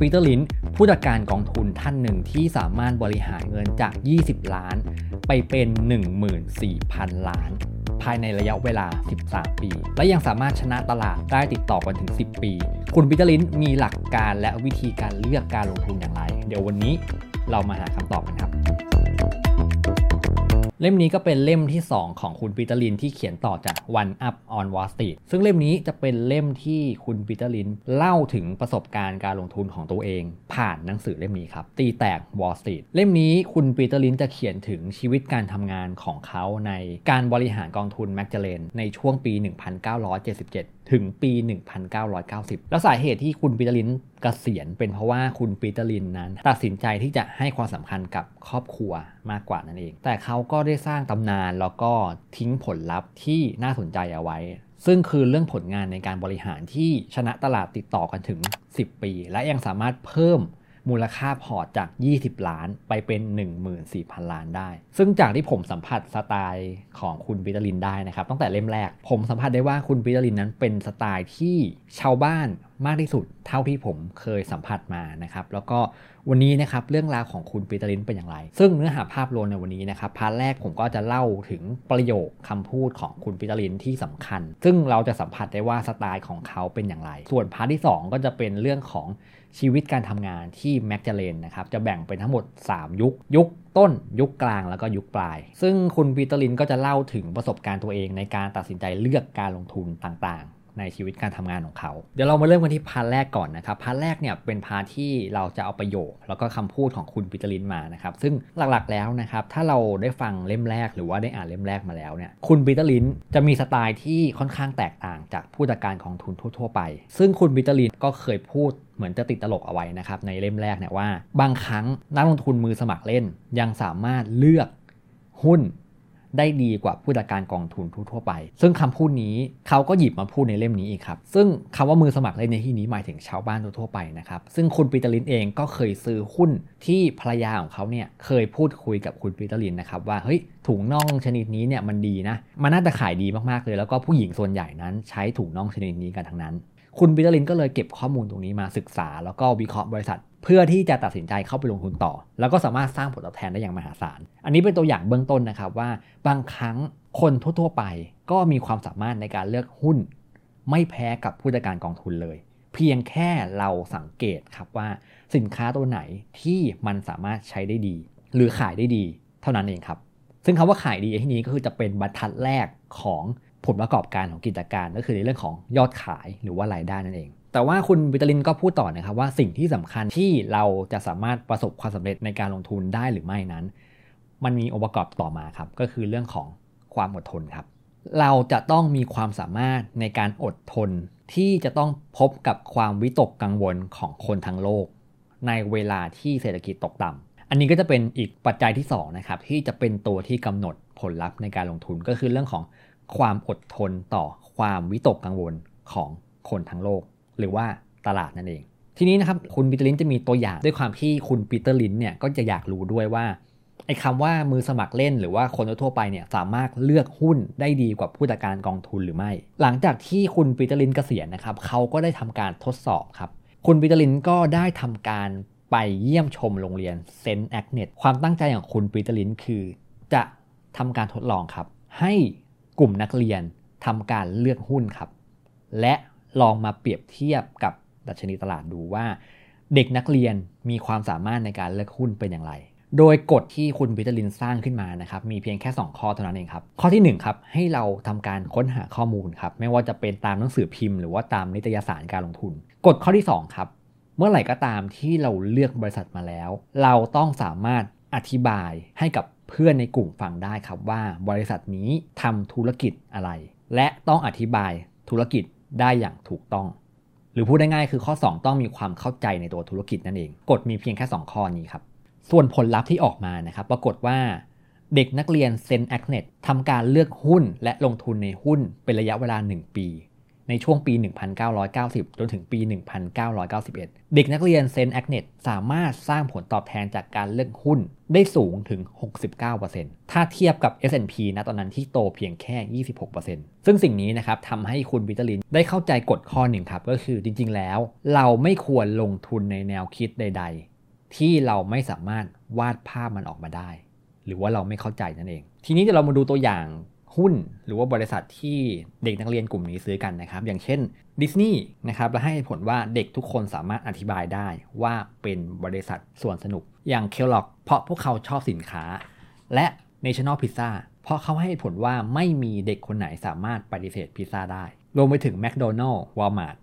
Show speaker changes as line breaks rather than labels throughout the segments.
ปีเตอร์ลินช์ผู้จัดการกองทุนท่านหนึ่งที่สามารถบริหารเงินจาก 20 ล้าน ไปเป็น 14,000 ล้าน ภายในระยะเวลา 13 ปี และยังสามารถชนะตลาดได้ติดต่อกันถึง 10 ปี คุณปีเตอร์ลินช์มีหลักการและวิธีการเลือกการลงทุนอย่างไร เดี๋ยววันนี้เรามาหาคำตอบกันครับ เล่มนี้ก็เป็นเล่มที่ 2 ของคุณปีเตอร์ลินช์ที่เขียนต่อจาก One Up on Wall Street ซึ่งเล่มนี้จะเป็นเล่มที่คุณปีเตอร์ลินช์เล่าถึงประสบการณ์การลงทุนของตัวเอง ผ่านหนังสือเล่มนี้ครับ ตีแตก Wall Street เล่มนี้คุณปีเตอร์ลินช์จะเขียนถึงชีวิตการทำงานของเขาในการบริหารกองทุนแมกเจเลนในช่วงปี 1977 ถึงปี 1990 แล้วสาเหตุที่คุณปีเตอร์ลินกเกษียณเป็นเพราะว่าคุณปีเตอร์ลินช์นั้น ตัดสินใจที่จะให้ความสำคัญกับครอบครัวมากกว่านั่นเอง แต่เขาก็ได้สร้างตำนานแล้วก็ทิ้งผลลัพธ์ที่น่าสนใจเอาไว้ ซึ่งคือเรื่องผลงานในการบริหารที่ชนะตลาดติดต่อกันถึง 10 ปี และยังสามารถเพิ่ม มูลค่าพอร์ตจาก 20 ล้านไปเป็น 14,000 ล้านได้ ซึ่งจากที่ผมสัมผัสสไตล์ของคุณปีเตอร์ลินช์ได้นะครับตั้งแต่เล่มแรก ผมสัมผัสได้ว่าคุณปีเตอร์ลินช์นั้นเป็นสไตล์ที่ชาวบ้าน มากที่สุดเท่าที่ผมเคยสัมผัสมานะครับ แล้วก็วันนี้นะครับเรื่องราวของคุณปีเตอร์ลินช์เป็นอย่างไร ซึ่งเนื้อหาภาพรวมในวันนี้นะครับ part แรกผมก็จะเล่าถึงประโยคคำพูดของคุณปีเตอร์ลินช์ที่สำคัญ ซึ่งเราจะสัมผัสได้ว่าสไตล์ของเขาเป็นอย่างไร ส่วน part ที่ 2 ก็จะเป็นเรื่องของชีวิตการทำงานที่แมกเจเลนนะครับจะแบ่งเป็นทั้งหมด 3 ยุค ยุคต้น ยุคกลางแล้วก็ยุคปลาย ซึ่งคุณปีเตอร์ลินช์ก็จะเล่าถึงประสบการณ์ตัวเองในการตัดสินใจเลือกการลงทุนต่าง ในชีวิตการทำงานของเขา เดี๋ยวเรามาเริ่มกันที่ part แรกก่อนนะครับ part แรกเนี่ยเป็น part ที่เราจะเอาประโยค แล้วก็คำพูดของคุณปิตอร์ลินช์มานะครับ ซึ่งหลักๆแล้วนะครับ ถ้าเราได้ฟังเล่มแรกหรือว่าได้อ่านเล่มแรกมาแล้วเนี่ย คุณปีเตอร์ลินช์จะมีสไตล์ที่ค่อนข้างแตกต่างจากผู้จัดการกองทุนทั่ว ๆ ไป ซึ่งคุณปีเตอร์ลินช์ก็เคยพูดเหมือนจะติดตลกเอาไว้นะครับในเล่มแรกเนี่ยว่า บางครั้งนักลงทุนมือสมัครเล่นยังสามารถเลือกหุ้น ได้ดีกว่าผู้จัดการกองทุนทั่วไป ซึ่งคำพูดนี้เขาก็หยิบมาพูดในเล่มนี้อีกครับ ซึ่งคำว่ามือสมัครเล่นในที่นี้หมายถึงชาวบ้านทั่วไปนะครับ ซึ่งคุณปีเตอร์ลินช์เองก็เคยซื้อหุ้นที่ภรรยาของเขาเนี่ยเคยพูดคุยกับคุณปีเตอร์ลินช์นะครับว่าเฮ้ยถุงน่องชนิดนี้เนี่ยมันดีนะ มันน่าจะขายดีมากๆเลย แล้วก็ผู้หญิงส่วนใหญ่นั้นใช้ถุงน่องชนิดนี้กันทั้งนั้น คุณปีเตลินก็เลยเก็บข้อมูลตรงนี้มาศึกษา แล้วก็วิเคราะห์บริษัท เพื่อที่จะตัดสินใจเข้าไปลงทุนต่อ แล้วก็สามารถสร้างผลตอบแทนได้อย่างมหาศาล อันนี้เป็นตัวอย่างเบื้องต้นนะครับว่าบางครั้งคนทั่วๆไป ก็มีความสามารถในการเลือกหุ้น ไม่แพ้กับผู้จัดการกองทุนเลย เพียงแค่เราสังเกตครับว่าสินค้าตัวไหนที่มันสามารถใช้ได้ดี หรือขายได้ดี เท่านั้นเองครับ ซึ่งคำว่าขายดีที่นี้ก็คือจะเป็นบรรทัดแรกของ ผลประกอบการของกิจการก็คือในเรื่องของยอดขายหรือว่ารายได้นั่นเอง แต่ว่าคุณวิตาลินก็พูดต่อนะครับว่าสิ่งที่สำคัญที่เราจะสามารถประสบความสำเร็จในการลงทุนได้หรือไม่นั้น มันมีองค์ประกอบต่อมาครับก็คือเรื่องของความอดทนครับ เราจะต้องมีความสามารถในการอดทนที่จะต้องพบกับความวิตกกังวลของคนทั้งโลก ในเวลาที่เศรษฐกิจตกต่ำอันนี้ก็จะเป็นอีกปัจจัยที่2นะครับที่จะเป็นตัวที่กำหนดผลลัพธ์ในการลงทุนก็คือเรื่องของ ความอดทนต่อความวิตกกังวลของคนทั้งโลก หรือว่าตลาดนั่นเอง ทีนี้นะครับคุณปีเตอร์ลินช์จะมีตัวอย่างด้วยความที่คุณปีเตอร์ลินช์เนี่ยก็จะอยากรู้ด้วยว่าไอ้คำว่ามือสมัครเล่นหรือว่าคนทั่วไปเนี่ยสามารถเลือกหุ้นได้ดีกว่าผู้จัดการกองทุนหรือไม่ หลังจากที่คุณปีเตอร์ลินช์เกษียณนะครับเขาก็ได้ทำการทดสอบครับคุณปีเตอร์ลินช์ก็ได้ทำการไปเยี่ยมชมโรงเรียนเซนต์แอกเนสความตั้งใจของคุณปีเตอร์ลินช์คือ จะทำการทดลองครับ ให้ กลุ่มนักเรียนทำการเลือกหุ้นครับ และลองมาเปรียบเทียบกับดัชนีตลาดดูว่า เด็กนักเรียนมีความสามารถในการเลือกหุ้นเป็นอย่างไร โดยกฎที่คุณปีเตอร์ลินช์สร้างขึ้นมานะครับมีเพียงแค่ 2 ข้อเท่านั้นเองครับ ข้อที่1ครับให้เราทำการค้นหาข้อมูลครับไม่ว่าจะเป็นตามหนังสือพิมพ์หรือว่าตามนิตยสารการลงทุน กฎข้อที่2ครับเมื่อไหร่ก็ตามที่เราเลือกบริษัทมาแล้ว เราต้องสามารถอธิบายให้กับ เพื่อนในกลุ่มฟังได้ครับว่าบริษัทนี้ทำธุรกิจอะไร และต้องอธิบายธุรกิจได้อย่างถูกต้อง หรือพูดได้ง่ายคือข้อ 2 ต้องมีความเข้าใจในตัวธุรกิจนั่นเอง กฎมีเพียงแค่ 2 ข้อนี้ครับ ส่วนผลลัพธ์ที่ออกมานะครับ ปรากฏว่าเด็กนักเรียนเซนแอคเน็ตทำการเลือกหุ้นและลงทุนในหุ้นเป็นระยะเวลา 1 ปี ในช่วงปี 1990 จนถึงปี 1991 เด็กนักเรียนเซนต์แอกเนสสามารถสร้างผลตอบแทนจากการเลือกหุ้นได้สูงถึง 69%ถ้าเทียบกับ S&P นะตอนนั้นที่โตเพียงแค่ 26%ซึ่งสิ่งนี้นะครับทำให้คุณปีเตอร์ลินช์ได้เข้าใจกฎข้อหนึ่งครับ ก็คือจริงๆแล้ว เราไม่ควรลงทุนในแนวคิดใด ๆ ที่เราไม่สามารถวาดภาพมันออกมาได้ หรือว่าเราไม่เข้าใจนั่นเอง ทีนี้เดี๋ยวเรามาดูตัวอย่าง หุ้นหรือว่าบริษัทที่เด็กนักเรียนกลุ่มนี้ซื้อกันนะครับ อย่างเช่นดิสนีย์นะครับและให้ผลว่าเด็กทุกคนสามารถอธิบายได้ว่าเป็นบริษัทส่วนสนุก อย่างเคลล็อกเพราะพวกเขาชอบสินค้า และ National Pizza เพราะเขาให้ผลว่าไม่มีเด็กคนไหนสามารถปฏิเสธพิซซ่าได้ รวมไปถึง McDonald Walmart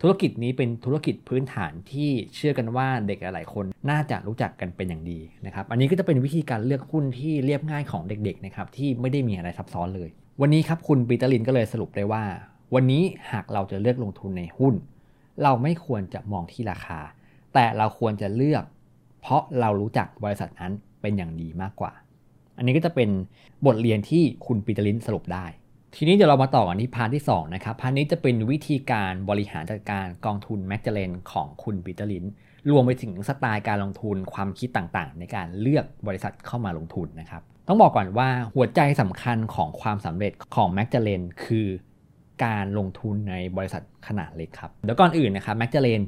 ธุรกิจนี้เป็นธุรกิจพื้นฐานที่เชื่อกันว่าเด็กหลายคนน่าจะรู้จักกันเป็นอย่างดีนะครับ อันนี้ก็จะเป็นวิธีการเลือกหุ้นที่เรียบง่ายของเด็กๆนะครับที่ไม่ได้มีอะไรซับซ้อนเลย วันนี้ครับคุณ Peter Lynch ก็เลยสรุปได้ว่า วันนี้หากเราจะเลือกลงทุนในหุ้น เราไม่ควรจะมองที่ราคา แต่เราควรจะเลือก เพราะเรารู้จักบริษัทนั้นเป็นอย่างดีมากกว่า อันนี้ก็จะเป็นบทเรียนที่คุณ Peter Lynch สรุปได้ ทีนี้เดี๋ยวเรามาต่อกันที่ part ที่2นะครับ part นี้จะเป็นวิธีการบริหารจัดการกองทุน Magellan ของคุณ Peter Lynchรวมไปถึงสไตล์การลงทุนความคิดต่างๆ ในการเลือกบริษัทเข้ามาลงทุนนะครับต้องบอกก่อนว่าหัวใจสำคัญของความสำเร็จของ Magellan คือการลงทุนในบริษัทขนาดเล็กครับเดี๋ยวก่อนอื่นนะครับ Magellan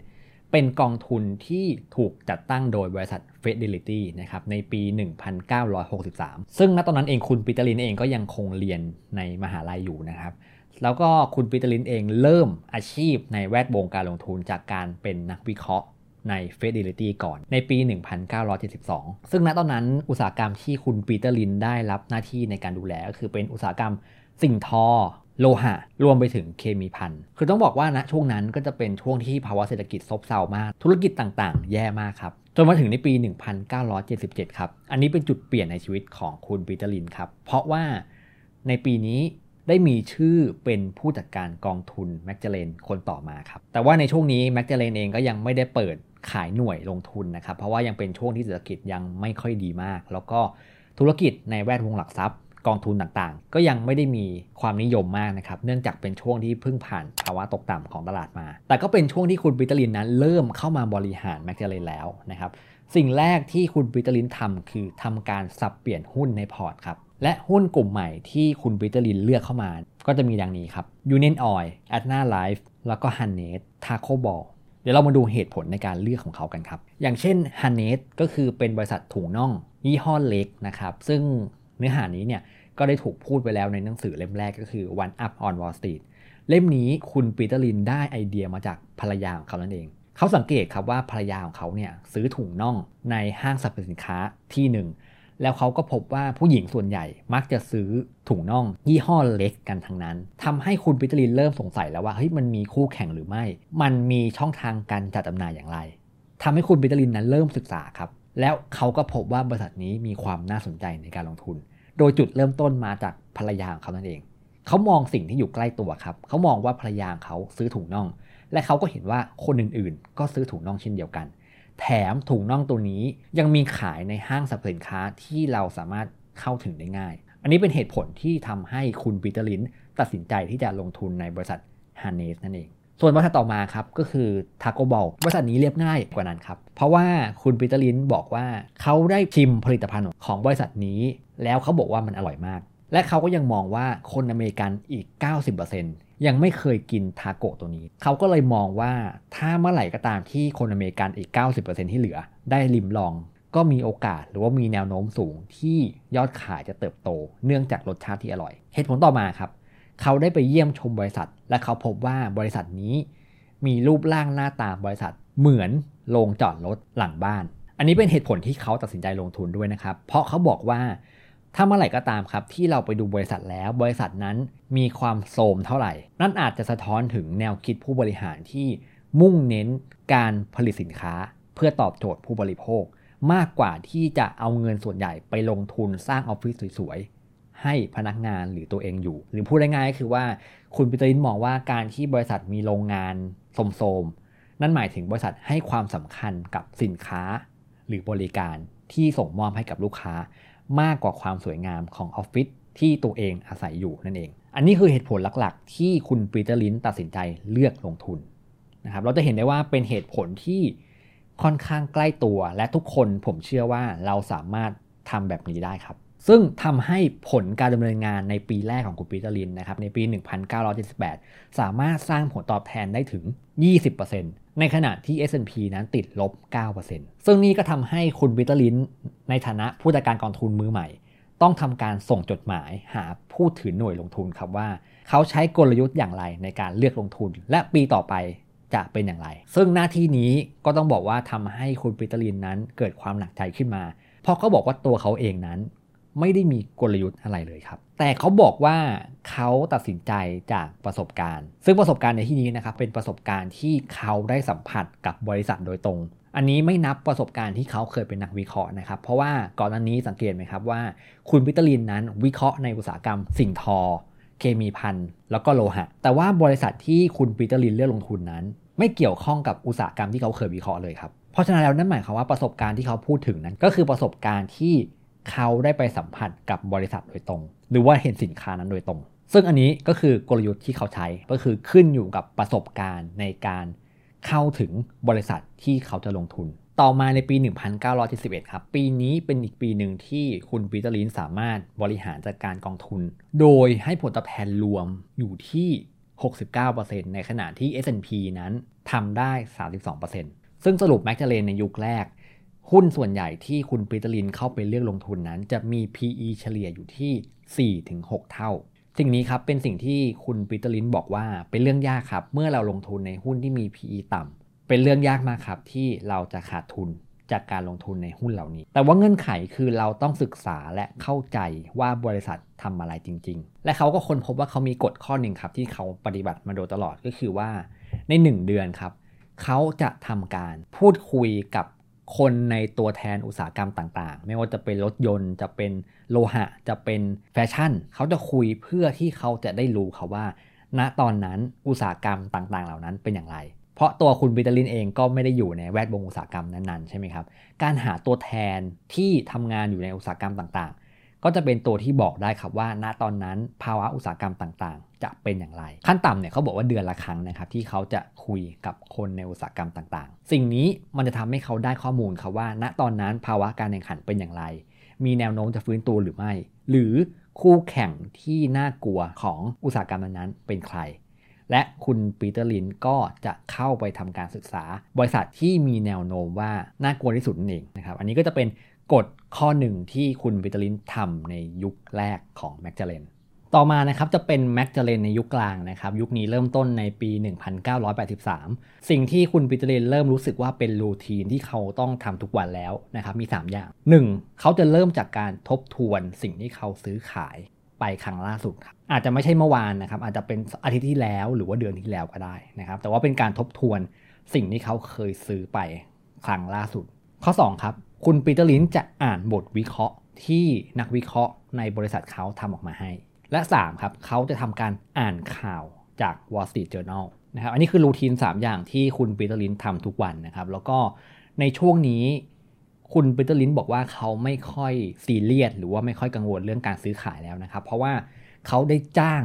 เป็นกองทุนที่ถูกจัดตั้งโดยบริษัท Fidelity นะครับในปี 1963 ซึ่งณตอนนั้นเองคุณ Peter Lynch เองก็ยังคงเรียนในมหาลัยอยู่นะครับ แล้วก็คุณ Peter Lynch เองเริ่มอาชีพในแวดวงการลงทุนจากการเป็นนักวิเคราะห์ใน Fidelity ก่อนในปี 1972 ซึ่งณตอนนั้นอุตสาหกรรมที่คุณ Peter Lynch ได้รับหน้าที่ในการดูแลก็คือเป็นอุตสาหกรรมสิ่งทอ โลหะ รวมไปถึงเคมีภัณฑ์คือต้องบอกว่าณนะช่วงนั้นก็จะเป็นช่วงที่ภาวะเศรษฐกิจซบเซามาก ธุรกิจต่างๆ แย่มากครับจนมาถึงในปี 1977 ครับ อันนี้เป็นจุดเปลี่ยนในชีวิตของคุณ Peter Lynch ครับ เพราะว่าในปีนี้ได้มีชื่อเป็นผู้จัดการกองทุน Magellan คนต่อมาครับ แต่ว่าในช่วงนี้ Magellan เองก็ยังไม่ได้เปิดขายหน่วยลงทุนนะครับ เพราะว่ายังเป็นช่วงที่เศรษฐกิจยังไม่ค่อยดีมาก แล้วก็ธุรกิจในแวดวงหลักทรัพย์ กองทุนต่างๆ ก็ยังไม่ได้มีความนิยมมากนะครับเนื่องจากเป็นช่วงที่เพิ่งผ่านภาวะตกต่ำของตลาดมา แต่ก็เป็นช่วงที่คุณ Peter Lynch นั้นเริ่มเข้ามาบริหาร Magellan แล้วนะครับสิ่งแรกที่คุณ Peter Lynch ทำคือทำการสับเปลี่ยนหุ้นใน port ครับและหุ้นกลุ่มใหม่ที่คุณ Peter Lynch เลือกเข้ามา ก็จะมีดังนี้ครับ Union Oil, Atna Life แล้วก็ h a n n e t Taco Ball เดี๋ยวเรามาดูเหตุผลในการเลือกของเขากันครับ อย่างเช่น h a n n e t ก็คือเป็นบริษัทถุงน่องยี่ห้อเล็กนะครับ ซึ่งเนื้อหานี้เนี่ย ก็ได้ถูกพูดไปแล้วในหนังสือเล่มแรกก็คือ One Up on Wall Street เล่มนี้คุณปีเตอร์ลินได้ไอเดียมาจากภรรยาของเขานั่นเอง เขาสังเกตครับว่าภรรยาของเขาเนี่ยซื้อถุงน่องในห้างสรรพสินค้าที่หนึ่งแล้วเขาก็พบว่าผู้หญิงส่วนใหญ่มักจะซื้อถุงน่อง ยี่ห้อ L'eggs กันทั้งนั้นทำให้คุณ Peter Lynch เริ่มสงสัยแล้วว่าเฮ้ยมันมีคู่แข่งหรือไม่ มันมีช่องทางการจัดจำหน่ายอย่างไรทำให้คุณ Peter Lynch นั้นเริ่มศึกษาครับ แล้วเขาก็พบว่าบริษัทนี้มีความน่าสนใจในการลงทุน โดยจุดเริ่มต้นมาจากภรรยาของเขานั่นเอง เขามองสิ่งที่อยู่ใกล้ตัวครับ เขามองว่าภรรยาเขาซื้อถุงน่อง และเขาก็เห็นว่าคนอื่นๆ ก็ซื้อถุงน่องเช่นเดียวกัน แถมถุงน่องตัวนี้ยังมีขายในห้างสรรพสินค้าที่เราสามารถเข้าถึงได้ง่าย อันนี้เป็นเหตุผลที่ทำให้คุณ Peter Lynch ตัดสินใจที่จะลงทุนในบริษัท Hanes นั่นเองส่วนบริษัทต่อมาครับก็คือ Taco Bell บริษัทนี้เรียบง่ายกว่านั้นครับ เพราะว่าคุณ Peter Lynch บอกว่าเขาได้ชิมผลิตภัณฑ์ของบริษัทนี้ แล้วเขาบอกว่ามันอร่อยมาก และเขาก็ยังมองว่าคนอเมริกันอีก 90%ยังไม่เคยกินทาโก้ตัวนี้ เขาก็เลยมองว่าถ้าเมื่อไหร่ก็ตามที่คนอเมริกันอีก 90%ที่เหลือ ได้ลิมลองก็มีโอกาสหรือว่ามีแนวโน้มสูงที่ยอดขายจะเติบโต เนื่องจากรสชาติที่อร่อย เหตุผลต่อมาครับ เขาได้ไปเยี่ยมชมบริษัท และเขาพบว่าบริษัทนี้ มีรูปร่างหน้าตาบริษัทเหมือนโรงจอดรถหลังบ้าน อันนี้เป็นเหตุผลที่เขาตัดสินใจลงทุนด้วยนะครับ เพราะเขาบอกว่า ถ้าเมื่อไหร่ก็ตามครับ ที่เราไปดูบริษัทแล้ว บริษัทนั้นมีความโทมเท่าไหร่ นั่นอาจจะสะท้อนถึงแนวคิดผู้บริหารที่มุ่งเน้นการผลิตสินค้า เพื่อตอบโจทย์ผู้บริโภค มากกว่าที่จะเอาเงินส่วนใหญ่ไปลงทุนสร้างออฟฟิศสวยๆ ให้พนักงานหรือตัวเองอยู่ หรือพูดง่ายๆก็คือว่าคุณปิเตอร์ินมองว่าการที่บริษัทมีโรงงานโสมๆนั่นหมายถึงบริษัทให้ความสำคัญกับสินค้า หรือบริการที่ส่งมอบให้กับลูกค้า มากกว่าความสวยงามของออฟฟิศที่ตัวเองอาศัยอยู่นั่นเอง อันนี้คือเหตุผลหลักๆ ที่คุณ Peter Lynch ตัดสินใจเลือกลงทุนนะครับ เราจะเห็นได้ว่าเป็นเหตุผลที่ค่อนข้างใกล้ตัวและทุกคนผมเชื่อว่าเราสามารถทำแบบนี้ได้ครับ ซึ่งทำให้ผลการดำเนินงานในปีแรกของคุณ Peter Lynch นะครับในปี 1978 สามารถสร้างผลตอบแทนได้ถึง 20% ในขณะที่ S&P นั้นติดลบ 9%ซึ่งนี่ก็ทำให้คุณ Peter Lynch ในฐานะผู้จัดการกองทุนมือใหม่ ต้องทำการส่งจดหมายหาผู้ถือหน่วยลงทุนครับว่า เขาใช้กลยุทธ์อย่างไรในการเลือกลงทุน และปีต่อไปจะเป็นอย่างไร ซึ่งหน้าที่นี้ก็ต้องบอกว่าทำให้คุณ Peter Lynch นั้นเกิดความหนักใจขึ้นมา เพราะเขาบอกว่าตัวเขาเองนั้น ไม่ได้มีกลยุทธ์อะไรเลยครับ แต่เขาบอกว่าเขาตัดสินใจจากประสบการณ์ ซึ่งประสบการณ์ในที่นี้นะครับเป็นประสบการณ์ที่เขาได้สัมผัสกับบริษัทโดยตรง อันนี้ไม่นับประสบการณ์ที่เขาเคยเป็นนักวิเคราะห์นะครับ เพราะว่าก่อนหน้านี้สังเกตไหมครับว่า คุณ Peter Lynch นั้นวิเคราะห์ในอุตสาหกรรมสิ่งทอ เคมีภัณฑ์แล้วก็โลหะ แต่ว่าบริษัทที่คุณ Peter Lynch เลือกลงทุนนั้น ไม่เกี่ยวข้องกับอุตสาหกรรมที่เขาเคยวิเคราะห์เลยครับเพราะฉะนั้นแล้วนั่นหมายความว่าประสบการณ์ที่เขาพูดถึงนั้นก็คือประสบการณ์ที่ เขาได้ไปสัมผัสกับบริษัทโดยตรง หรือว่าเห็นสินค้านั้นโดยตรง ซึ่งอันนี้ก็คือกลยุทธ์ที่เขาใช้ก็คือขึ้นอยู่กับประสบการณ์ในการเข้าถึงบริษัทที่เขาจะลงทุน ต่อมาในปี 1971 ครับ ปีนี้เป็นอีกปีหนึ่งที่คุณ Peter Lynch สามารถบริหารจัดการกองทุน โดยให้ผลตอบแทนรวมอยู่ที่ 69%ในขณะที่ S&P นั้นทำได้ 32%ซึ่งสรุป Magellan ในยุคแรก หุ้นส่วนใหญ่ที่คุณ Peter Lynch เข้าไปเลือกลงทุนนั้น จะมี PE เฉลี่ยอยู่ที่ 4-6 เท่า สิ่งนี้ครับเป็นสิ่งที่คุณ Peter Lynch บอกว่าเป็นเรื่องยากครับ เมื่อเราลงทุนในหุ้นที่มี PE ต่ำเป็นเรื่องยากมากครับที่เราจะขาดทุนจากการลงทุนในหุ้นเหล่านี้ แต่ว่าเงื่อนไขคือเราต้องศึกษาและเข้าใจว่าบริษัททำอะไรจริง ๆ และเขาก็ค้นพบว่าเขามีกฎข้อหนึ่งครับที่เขาปฏิบัติมาโดยตลอดก็คือว่า ใน 1 เดือนครับเขาจะทำการพูดคุยกับ คนในตัวแทนอุตสาหกรรมต่างๆ ไม่ว่าจะเป็นรถยนต์จะเป็นโลหะ จะเป็นแฟชั่น เขาจะคุยเพื่อที่เขาจะได้รู้ครับว่า ณตอนนั้นอุตสาหกรรมต่างๆ เหล่านั้นเป็นอย่างไร เพราะตัวคุณบิตาลินเองก็ไม่ได้อยู่ในแวดวงอุตสาหกรรมนั้นๆใช่ไหมครับการหาตัวแทนที่ทำงานอยู่ในอุตสาหกรรมต่างๆ ก็จะเป็นตัวที่บอกได้ครับว่า ณตอนนั้นภาวะอุตสาหกรรมต่างๆ จะเป็นอย่างไร ขั้นต่ำเนี่ยเขาบอกว่าเดือนละครั้งนะครับที่เขาจะคุยกับคนในอุตสาหกรรมต่างๆ สิ่งนี้มันจะทำให้เขาได้ข้อมูลครับว่า ณตอนนั้นภาวะการแข่งขันเป็นอย่างไร มีแนวโน้มจะฟื้นตัวหรือไม่ หรือคู่แข่งที่น่ากลัวของอุตสาหกรรมนั้นเป็นใคร และคุณ Peter Lynch ก็จะเข้าไปทำการศึกษา บริษัทที่มีแนวโน้มว่าน่ากลัวที่สุดนั่นเองนะครับอันนี้ก็จะเป็นกฎข้อหนึ่งที่คุณ Peter Lynch ทำในยุคแรกของ Magellan ต่อมานะครับจะเป็น Magellan ในยุคกลางนะครับยุคนี้เริ่มต้นในปี 1983 สิ่งที่คุณ Peter Lynch เริ่มรู้สึกว่าเป็น routine ที่เขาต้องทำทุกวันแล้วนะครับมี 3 อย่าง 1. เขาจะเริ่มจากการทบทวนสิ่งที่เขาซื้อขายไปครั้งล่าสุดครับอาจจะไม่ใช่เมื่อวานนะครับอาจจะเป็นอาทิตย์ที่แล้วหรือว่าเดือนที่แล้วก็ได้นะครับแต่ว่าเป็นการทบทวนสิ่งที่เขาเคยซื้อไปครั้งล่าสุด ข้อ 2 ครับ คุณ Peter Lynch จะอ่านบทวิเคราะห์ที่นักวิเคราะห์ในบริษัทเขาทำออกมาให้ และ 3 ครับเขาจะทำการอ่านข่าวจาก Wall Street Journal นะครับ อันนี้คือ routine 3 อย่างที่คุณ Peter Lynch ทำทุกวันนะครับ แล้วก็ในช่วงนี้คุณปีเตอร์ลินบอกว่าเขาไม่ค่อยซีเรียสหรือว่าไม่ค่อยกังวลเรื่องการซื้อขายแล้วนะครับ เพราะว่าเขาได้จ้าง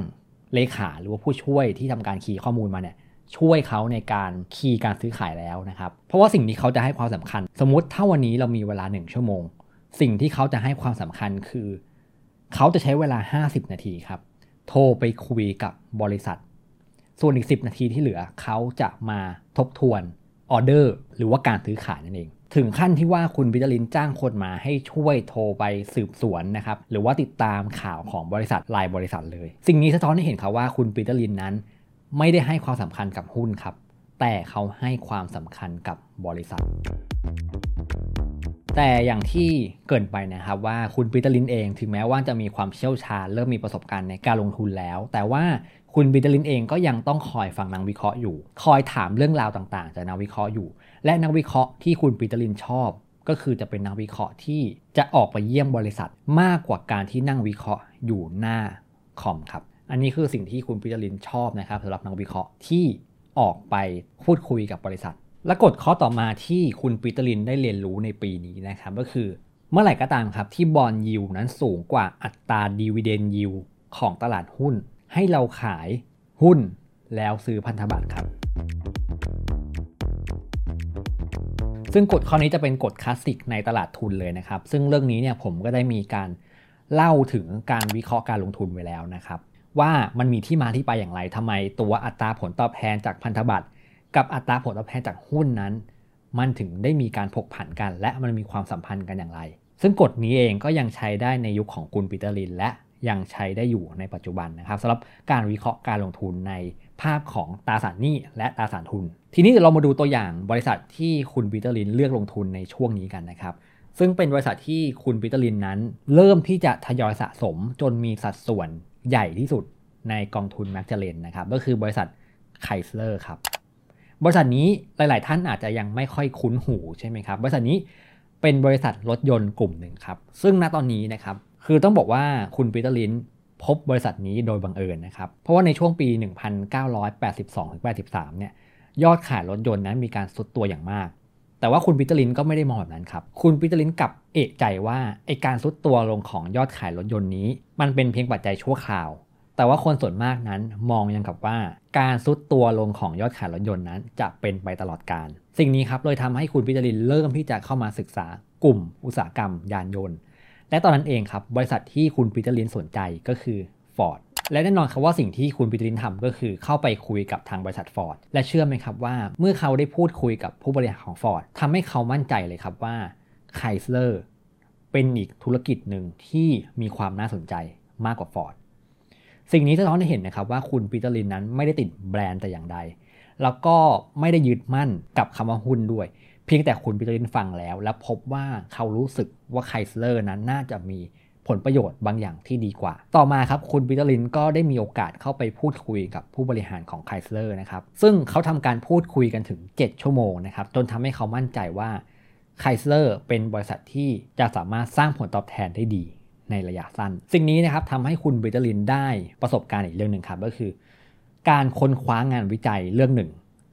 เลขาหรือว่าผู้ช่วยที่ทำการคีย์ข้อมูลมาเนี่ยช่วยเขาในการคีย์การซื้อขายแล้วนะครับ เพราะว่าสิ่งที่เขาจะให้ความสำคัญ สมมุติถ้าวันนี้เรามีเวลาหนึ่งชั่วโมง สิ่งที่เขาจะให้ความสำคัญคือ เขาจะใช้เวลา 50 นาทีครับ โทรไปคุยกับบริษัท ส่วนอีก 10 นาทีที่เหลือเขาจะมาทบทวนออเดอร์หรือว่าการซื้อขายนั่นเอง ถึงขั้นที่ว่าคุณปีเตอร์ลินจ้างคนมาให้ช่วยโทรไปสืบสวนนะครับ หรือว่าติดตามข่าวของบริษัทรายบริษัทเลย สิ่งนี้สะท้อนให้เห็นครับว่าคุณปีเตอร์ลินนั้น ไม่ได้ให้ความสำคัญกับหุ้นครับ แต่เขาให้ความสำคัญกับบริษัท แต่อย่างที่เกริ่นไปนะครับว่าคุณปีเตอร์ลินเอง ถึงแม้ว่าจะมีความเชี่ยวชาญเริ่มมีประสบการณ์ในการลงทุนแล้ว แต่ว่าคุณปีเตอร์ลินเองก็ยังต้องคอยฟังนักวิเคราะห์อยู่ คอยถามเรื่องราวต่างๆ จากนักวิเคราะห์อยู่ และนักวิเคราะห์ที่คุณปีเตอร์ลินชอบ ก็คือจะเป็นนักวิเคราะห์ที่จะออกไปเยี่ยมบริษัทมากกว่าการที่นั่งวิเคราะห์อยู่หน้าคอมครับอันนี้คือสิ่งที่คุณปีเตอร์ลินชอบนะครับสำหรับนักวิเคราะห์ที่ออกไปพูดคุยกับบริษัท และกฎข้อต่อมาที่คุณปีเตอร์ลินได้เรียนรู้ในปีนี้นะครับ ก็คือเมื่อไหร่ก็ตามครับที่ bond yield นั้นสูงกว่าอัตราดีเวเดนยิวของตลาดหุ้น ให้เราขายหุ้นแล้วซื้อพันธบัตรครับ ซึ่งกฎข้อนี้จะเป็นกฎคลาสสิกในตลาดทุนเลยนะครับ ซึ่งเรื่องนี้เนี่ยผมก็ได้มีการเล่าถึงการวิเคราะห์การลงทุนไว้แล้วนะครับ ว่ามันมีที่มาที่ไปอย่างไรทำไมตัวอัตราผลตอบแทนจากพันธบัตร กับอัตราผลตอบแทนจากหุ้นนั้น มันถึงได้มีการผกผันกัน และมันมีความสัมพันธ์กันอย่างไร ซึ่งกฎนี้เองก็ยังใช้ได้ในยุคของคุณปีเตอร์ลิน และยังใช้ได้อยู่ในปัจจุบันนะครับสำหรับการวิเคราะห์การลงทุนในภาพของตราสารหนี้และตราสารทุน ทีนี้เรามาดูตัวอย่างบริษัทที่คุณปีเตอร์ลินเลือกลงทุนในช่วงนี้กันนะครับซึ่งเป็นบริษัทที่คุณปีเตอร์ลินนั้น เริ่มที่จะทยอยสะสมจนมีสัดส่วนใหญ่ที่สุดในกองทุนแมกเจลแลนนะครับก็คือบริษัทไครสเลอร์ครับ บริษัทนี้หลาย ๆ ท่านอาจจะยังไม่ค่อยคุ้นหูใช่ไหมครับ บริษัทนี้เป็นบริษัทรถยนต์กลุ่มหนึ่งครับ ซึ่งณตอนนี้นะครับ คือต้องบอกว่าคุณปีเตอร์ลินพบบริษัทนี้โดยบังเอิญนะครับ เพราะว่าในช่วงปี 1982-83 เนี่ย ยอดขายรถยนต์นั้นมีการทรุดตัวอย่างมาก แต่ว่าคุณปีเตอร์ลินก็ไม่ได้มองแบบนั้นครับ คุณปีเตอร์ลินกลับเอะใจว่าไอ้การทรุดตัวลงของยอดขายรถยนต์นี้ มันเป็นเพียงปัจจัยชั่วคราว แต่ว่าคนส่วนมากนั้นมองยังกับว่า การทรุดตัวลงของยอดขายรถยนต์นั้น จะเป็นไปตลอดกาล สิ่งนี้ครับเลยทำให้คุณปีเตอร์ลินเริ่มที่จะเข้ามาศึกษากลุ่มอุตสาหกรรมยานยนต์ และตอนนั้นเองครับบริษัทที่คุณปีเตอร์ลินสนใจก็คือ Ford และแน่นอนครับว่าสิ่งที่คุณปีเตอร์ลินทำก็คือเข้าไปคุยกับทางบริษัท Ford และเชื่อไหมครับว่าเมื่อเขาได้พูดคุยกับผู้บริหารของ Ford ทำให้เขามั่นใจเลยครับว่าไครสเลอร์เป็นอีกธุรกิจหนึ่งที่มีความน่าสนใจมากกว่า Ford สิ่งนี้สะท้อนให้เห็นนะครับว่าคุณปีเตอร์ลินนั้นไม่ได้ติดแบรนด์แต่อย่างใด แล้วก็ไม่ได้ยึดมั่นกับคำว่าหุ้นด้วย เพียงแต่คุณปีเตอร์ลินฟังแล้ว และพบว่าเขารู้สึกว่าไครสเลอร์นั้นน่าจะมีผลประโยชน์บางอย่างที่ดีกว่า ต่อมาครับคุณปีเตอร์ลินก็ได้มีโอกาสเข้าไปพูดคุยกับผู้บริหารของไครสเลอร์นะครับ ซึ่งเขาทำการพูดคุยกันถึง 7 ชั่วโมงนะครับ จนทำให้เขามั่นใจว่าไครสเลอร์เป็นบริษัทที่จะสามารถสร้างผลตอบแทนได้ดี ในระยะสั้น สิ่งนี้นะครับทำให้คุณปีเตอร์ลินได้ประสบการณ์อีกเรื่องหนึ่งครับก็คือ การค้นคว้างานวิจัยเรื่องหนึ่ง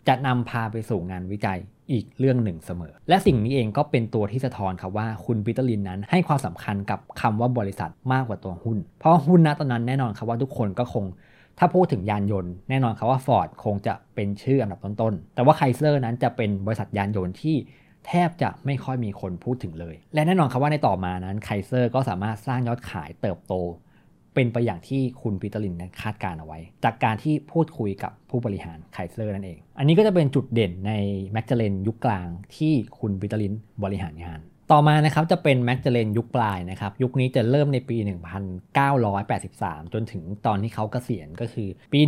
จะนำพาไปสู่งานวิจัยอีกเรื่องหนึ่งเสมอ และสิ่งนี้เองก็เป็นตัวที่สะท้อนครับว่าคุณปีเตอร์ลินนั้นให้ความสำคัญกับคำว่าบริษัทมากกว่าตัวหุ้น เพราะหุ้นณตอนนั้นแน่นอนครับว่าทุกคนก็คง ถ้าพูดถึงยานยนต์แน่นอนครับว่าฟอร์ดคงจะเป็นชื่ออันดับต้นๆ แต่ว่าไครสเลอร์นั้นจะเป็นบริษัทยานยนต์ที่ แทบจะไม่ค่อยมีคนพูดถึงเลย และแน่นอนครับว่าในต่อมานั้นไครสเลอร์ก็สามารถสร้างยอดขายเติบโต เป็นไปอย่างที่คุณปีเตอร์ลินนั้นคาดการณ์เอาไว้ จากการที่พูดคุยกับผู้บริหารไครสเลอร์นั่นเอง อันนี้ก็จะเป็นจุดเด่นในแมกเจลแลนยุคกลางที่คุณปีเตอร์ลินบริหารงานต่อมานะครับจะเป็นแมกเจลแลนยุคปลายนะครับยุคนี้จะเริ่มในปี 1983 จนถึงตอนที่เขาเกษียณก็คือปี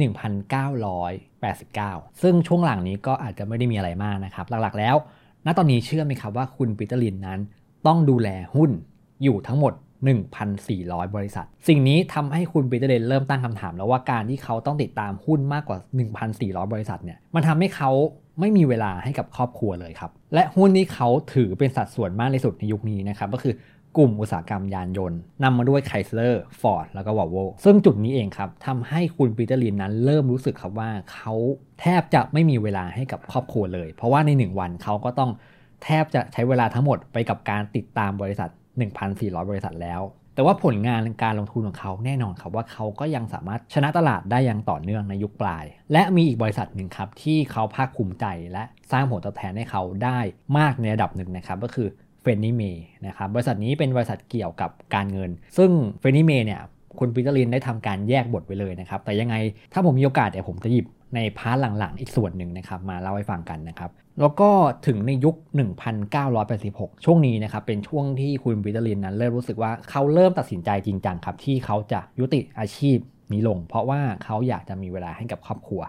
1989 ซึ่งช่วงหลังนี้ก็อาจจะไม่ได้มีอะไรมากนะครับหลักๆแล้ว ณตอนนี้เชื่อไหมครับว่าคุณปีเตอร์ลินนั้น ต้องดูแลหุ้นอยู่ทั้งหมด 1,400 บริษัท สิ่งนี้ทำให้คุณปีเตอร์ลินเริ่มตั้งคำถามแล้วว่าการที่เขาต้องติดตามหุ้นมากกว่า 1,400 บริษัทเนี่ย มันทำให้เขาไม่มีเวลาให้กับครอบครัวเลยครับ และหุ้นที่เขาถือเป็นสัดส่วนมากที่สุดในยุคนี้นะครับ ก็คือ กลุ่มอุตสาหกรรมยานยนต์นำมาด้วยไครสเลอร์ฟอร์ดแล้วก็วอลโวซึ่งจุดนี้เองครับทำให้คุณปีเตอร์ลินนั้นเริ่มรู้สึกครับว่าเขาแทบจะไม่มีเวลาให้กับครอบครัวเลย เพราะว่าใน 1 วันเขาก็ต้องแทบจะใช้เวลาทั้งหมดไปกับการติดตามบริษัท 1,400 บริษัทแล้ว แต่ว่าผลงานการลงทุนของเขาแน่นอนครับว่าเขาก็ยังสามารถชนะตลาดได้อย่างต่อเนื่องในยุคปลาย และมีอีกบริษัทหนึ่งครับที่เขาภาคภูมิใจและสร้างผลตอบแทนให้เขาได้มากในระดับหนึ่งนะครับก็คือ เฟนนิเมนะครับบริษัทนี้เป็นบริษัทเกี่ยวกับการเงิน ซึ่งเฟนนิเมเนี่ยคุณปีเตอร์ลินได้ทำการแยกบทไว้เลยนะครับ แต่ยังไงถ้าผมมีโอกาสเดี๋ยวผมจะหยิบใน part หลังๆ อีกส่วนหนึ่งนะครับ มาเล่าให้ฟังกันนะครับ แล้วก็ถึงในยุค 1986 ช่วงนี้นะครับ เป็นช่วงที่คุณปีเตอร์ลินนั้นเริ่มรู้สึกว่าเขาเริ่มตัดสินใจจริงจังครับ ที่เขาจะยุติอาชีพนี้ลง เพราะว่าเขาอยากจะมีเวลาให้กับครอบครัว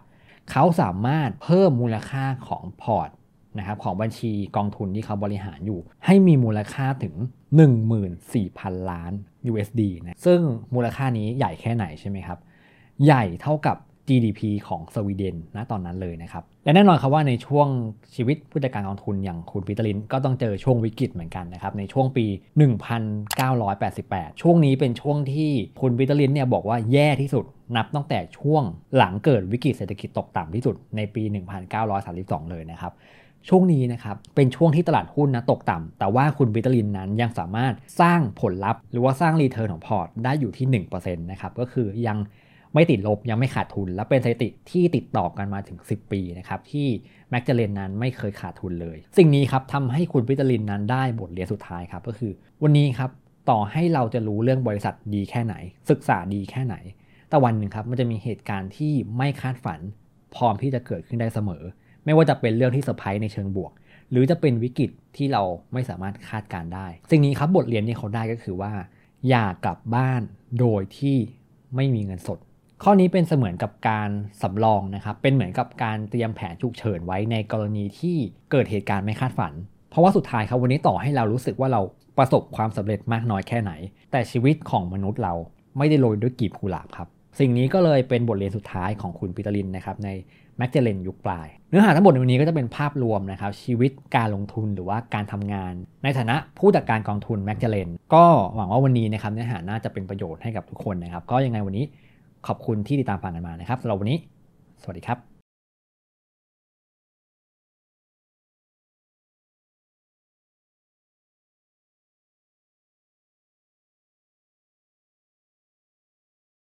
เขาสามารถเพิ่มมูลค่าของพอร์ต นะครับของบัญชีกองทุนที่เขาบริหารอยู่ ให้มีมูลค่าถึง 14,000 ล้าน USD นะซึ่งมูลค่านี้ใหญ่แค่ไหนใช่ไหมครับ ใหญ่เท่ากับ GDP ของสวีเดนณตอนนั้นเลยนะครับ และแน่นอนครับว่าในช่วงชีวิตผู้จัดการกองทุนอย่างคุณปีเตอร์ลินก็ต้องเจอช่วงวิกฤตเหมือนกันนะครับในช่วงปี 1988 ช่วงนี้เป็นช่วงที่คุณปีเตอร์ลินเนี่ยบอกว่าแย่ที่สุดนับตั้งแต่ช่วงหลังเกิดวิกฤตเศรษฐกิจตกต่ำที่สุดในปี 1932 เลยนะครับ ช่วงนี้นะครับเป็นช่วงที่ตลาดหุ้นนะตกต่ำแต่ว่าคุณ Peter Lynch นั้นยังสามารถสร้างผลลัพธ์ หรือว่าสร้าง return ของพอร์ตได้อยู่ที่ 1%นะครับก็คือยังไม่ติดลบยังไม่ขาดทุน และเป็นสถิติที่ติดต่อกันมาถึง 10 ปีนะครับที่ Magellan นั้นไม่เคยขาดทุนเลย สิ่งนี้ครับทำให้คุณ Peter Lynch นั้นได้บทเรียนสุดท้ายครับก็คือ วันนี้ครับต่อให้เราจะรู้เรื่องบริษัทดีแค่ไหน ศึกษาดีแค่ไหน แต่วันหนึ่งครับมันจะมีเหตุการณ์ที่ไม่คาดฝัน พร้อมที่จะเกิดขึ้นได้เสมอ ไม่ว่าจะเป็นเรื่องที่เซอร์ไพรส์ในเชิงบวก หรือจะเป็นวิกฤตที่เราไม่สามารถคาดการได้ สิ่งนี้ครับบทเรียนที่เขาได้ก็คือว่า อย่ากลับบ้านโดยที่ไม่มีเงินสด ข้อนี้เป็นเสมือนกับการสำรองนะครับเป็นเหมือนกับการเตรียมแผนฉุกเฉินไว้ในกรณีที่เกิดเหตุการณ์ไม่คาดฝัน เพราะว่าสุดท้ายครับวันนี้ต่อให้เรารู้สึกว่าเราประสบความสำเร็จมากน้อยแค่ไหน แต่ชีวิตของมนุษย์เราไม่ได้โรยด้วยกลีบกุหลาบครับ สิ่งนี้ก็เลยเป็นบทเรียนสุดท้ายของคุณ Peter Lynch นะครับใน Magellan ยุคปลาย เนื้อหาทั้งหมดในวันนี้ก็จะเป็นภาพรวมนะครับชีวิตการลงทุนหรือว่าการทำงาน ในฐานะผู้จัดการกองทุน Magellan ก็หวังว่าวันนี้นะครับเนื้อหาน่าจะเป็นประโยชน์ให้กับทุกคนนะครับ ก็ยังไงวันนี้ขอบคุณที่ติดตามฟังกันมานะครับสำหรับวันนี้ สวัสดีครับ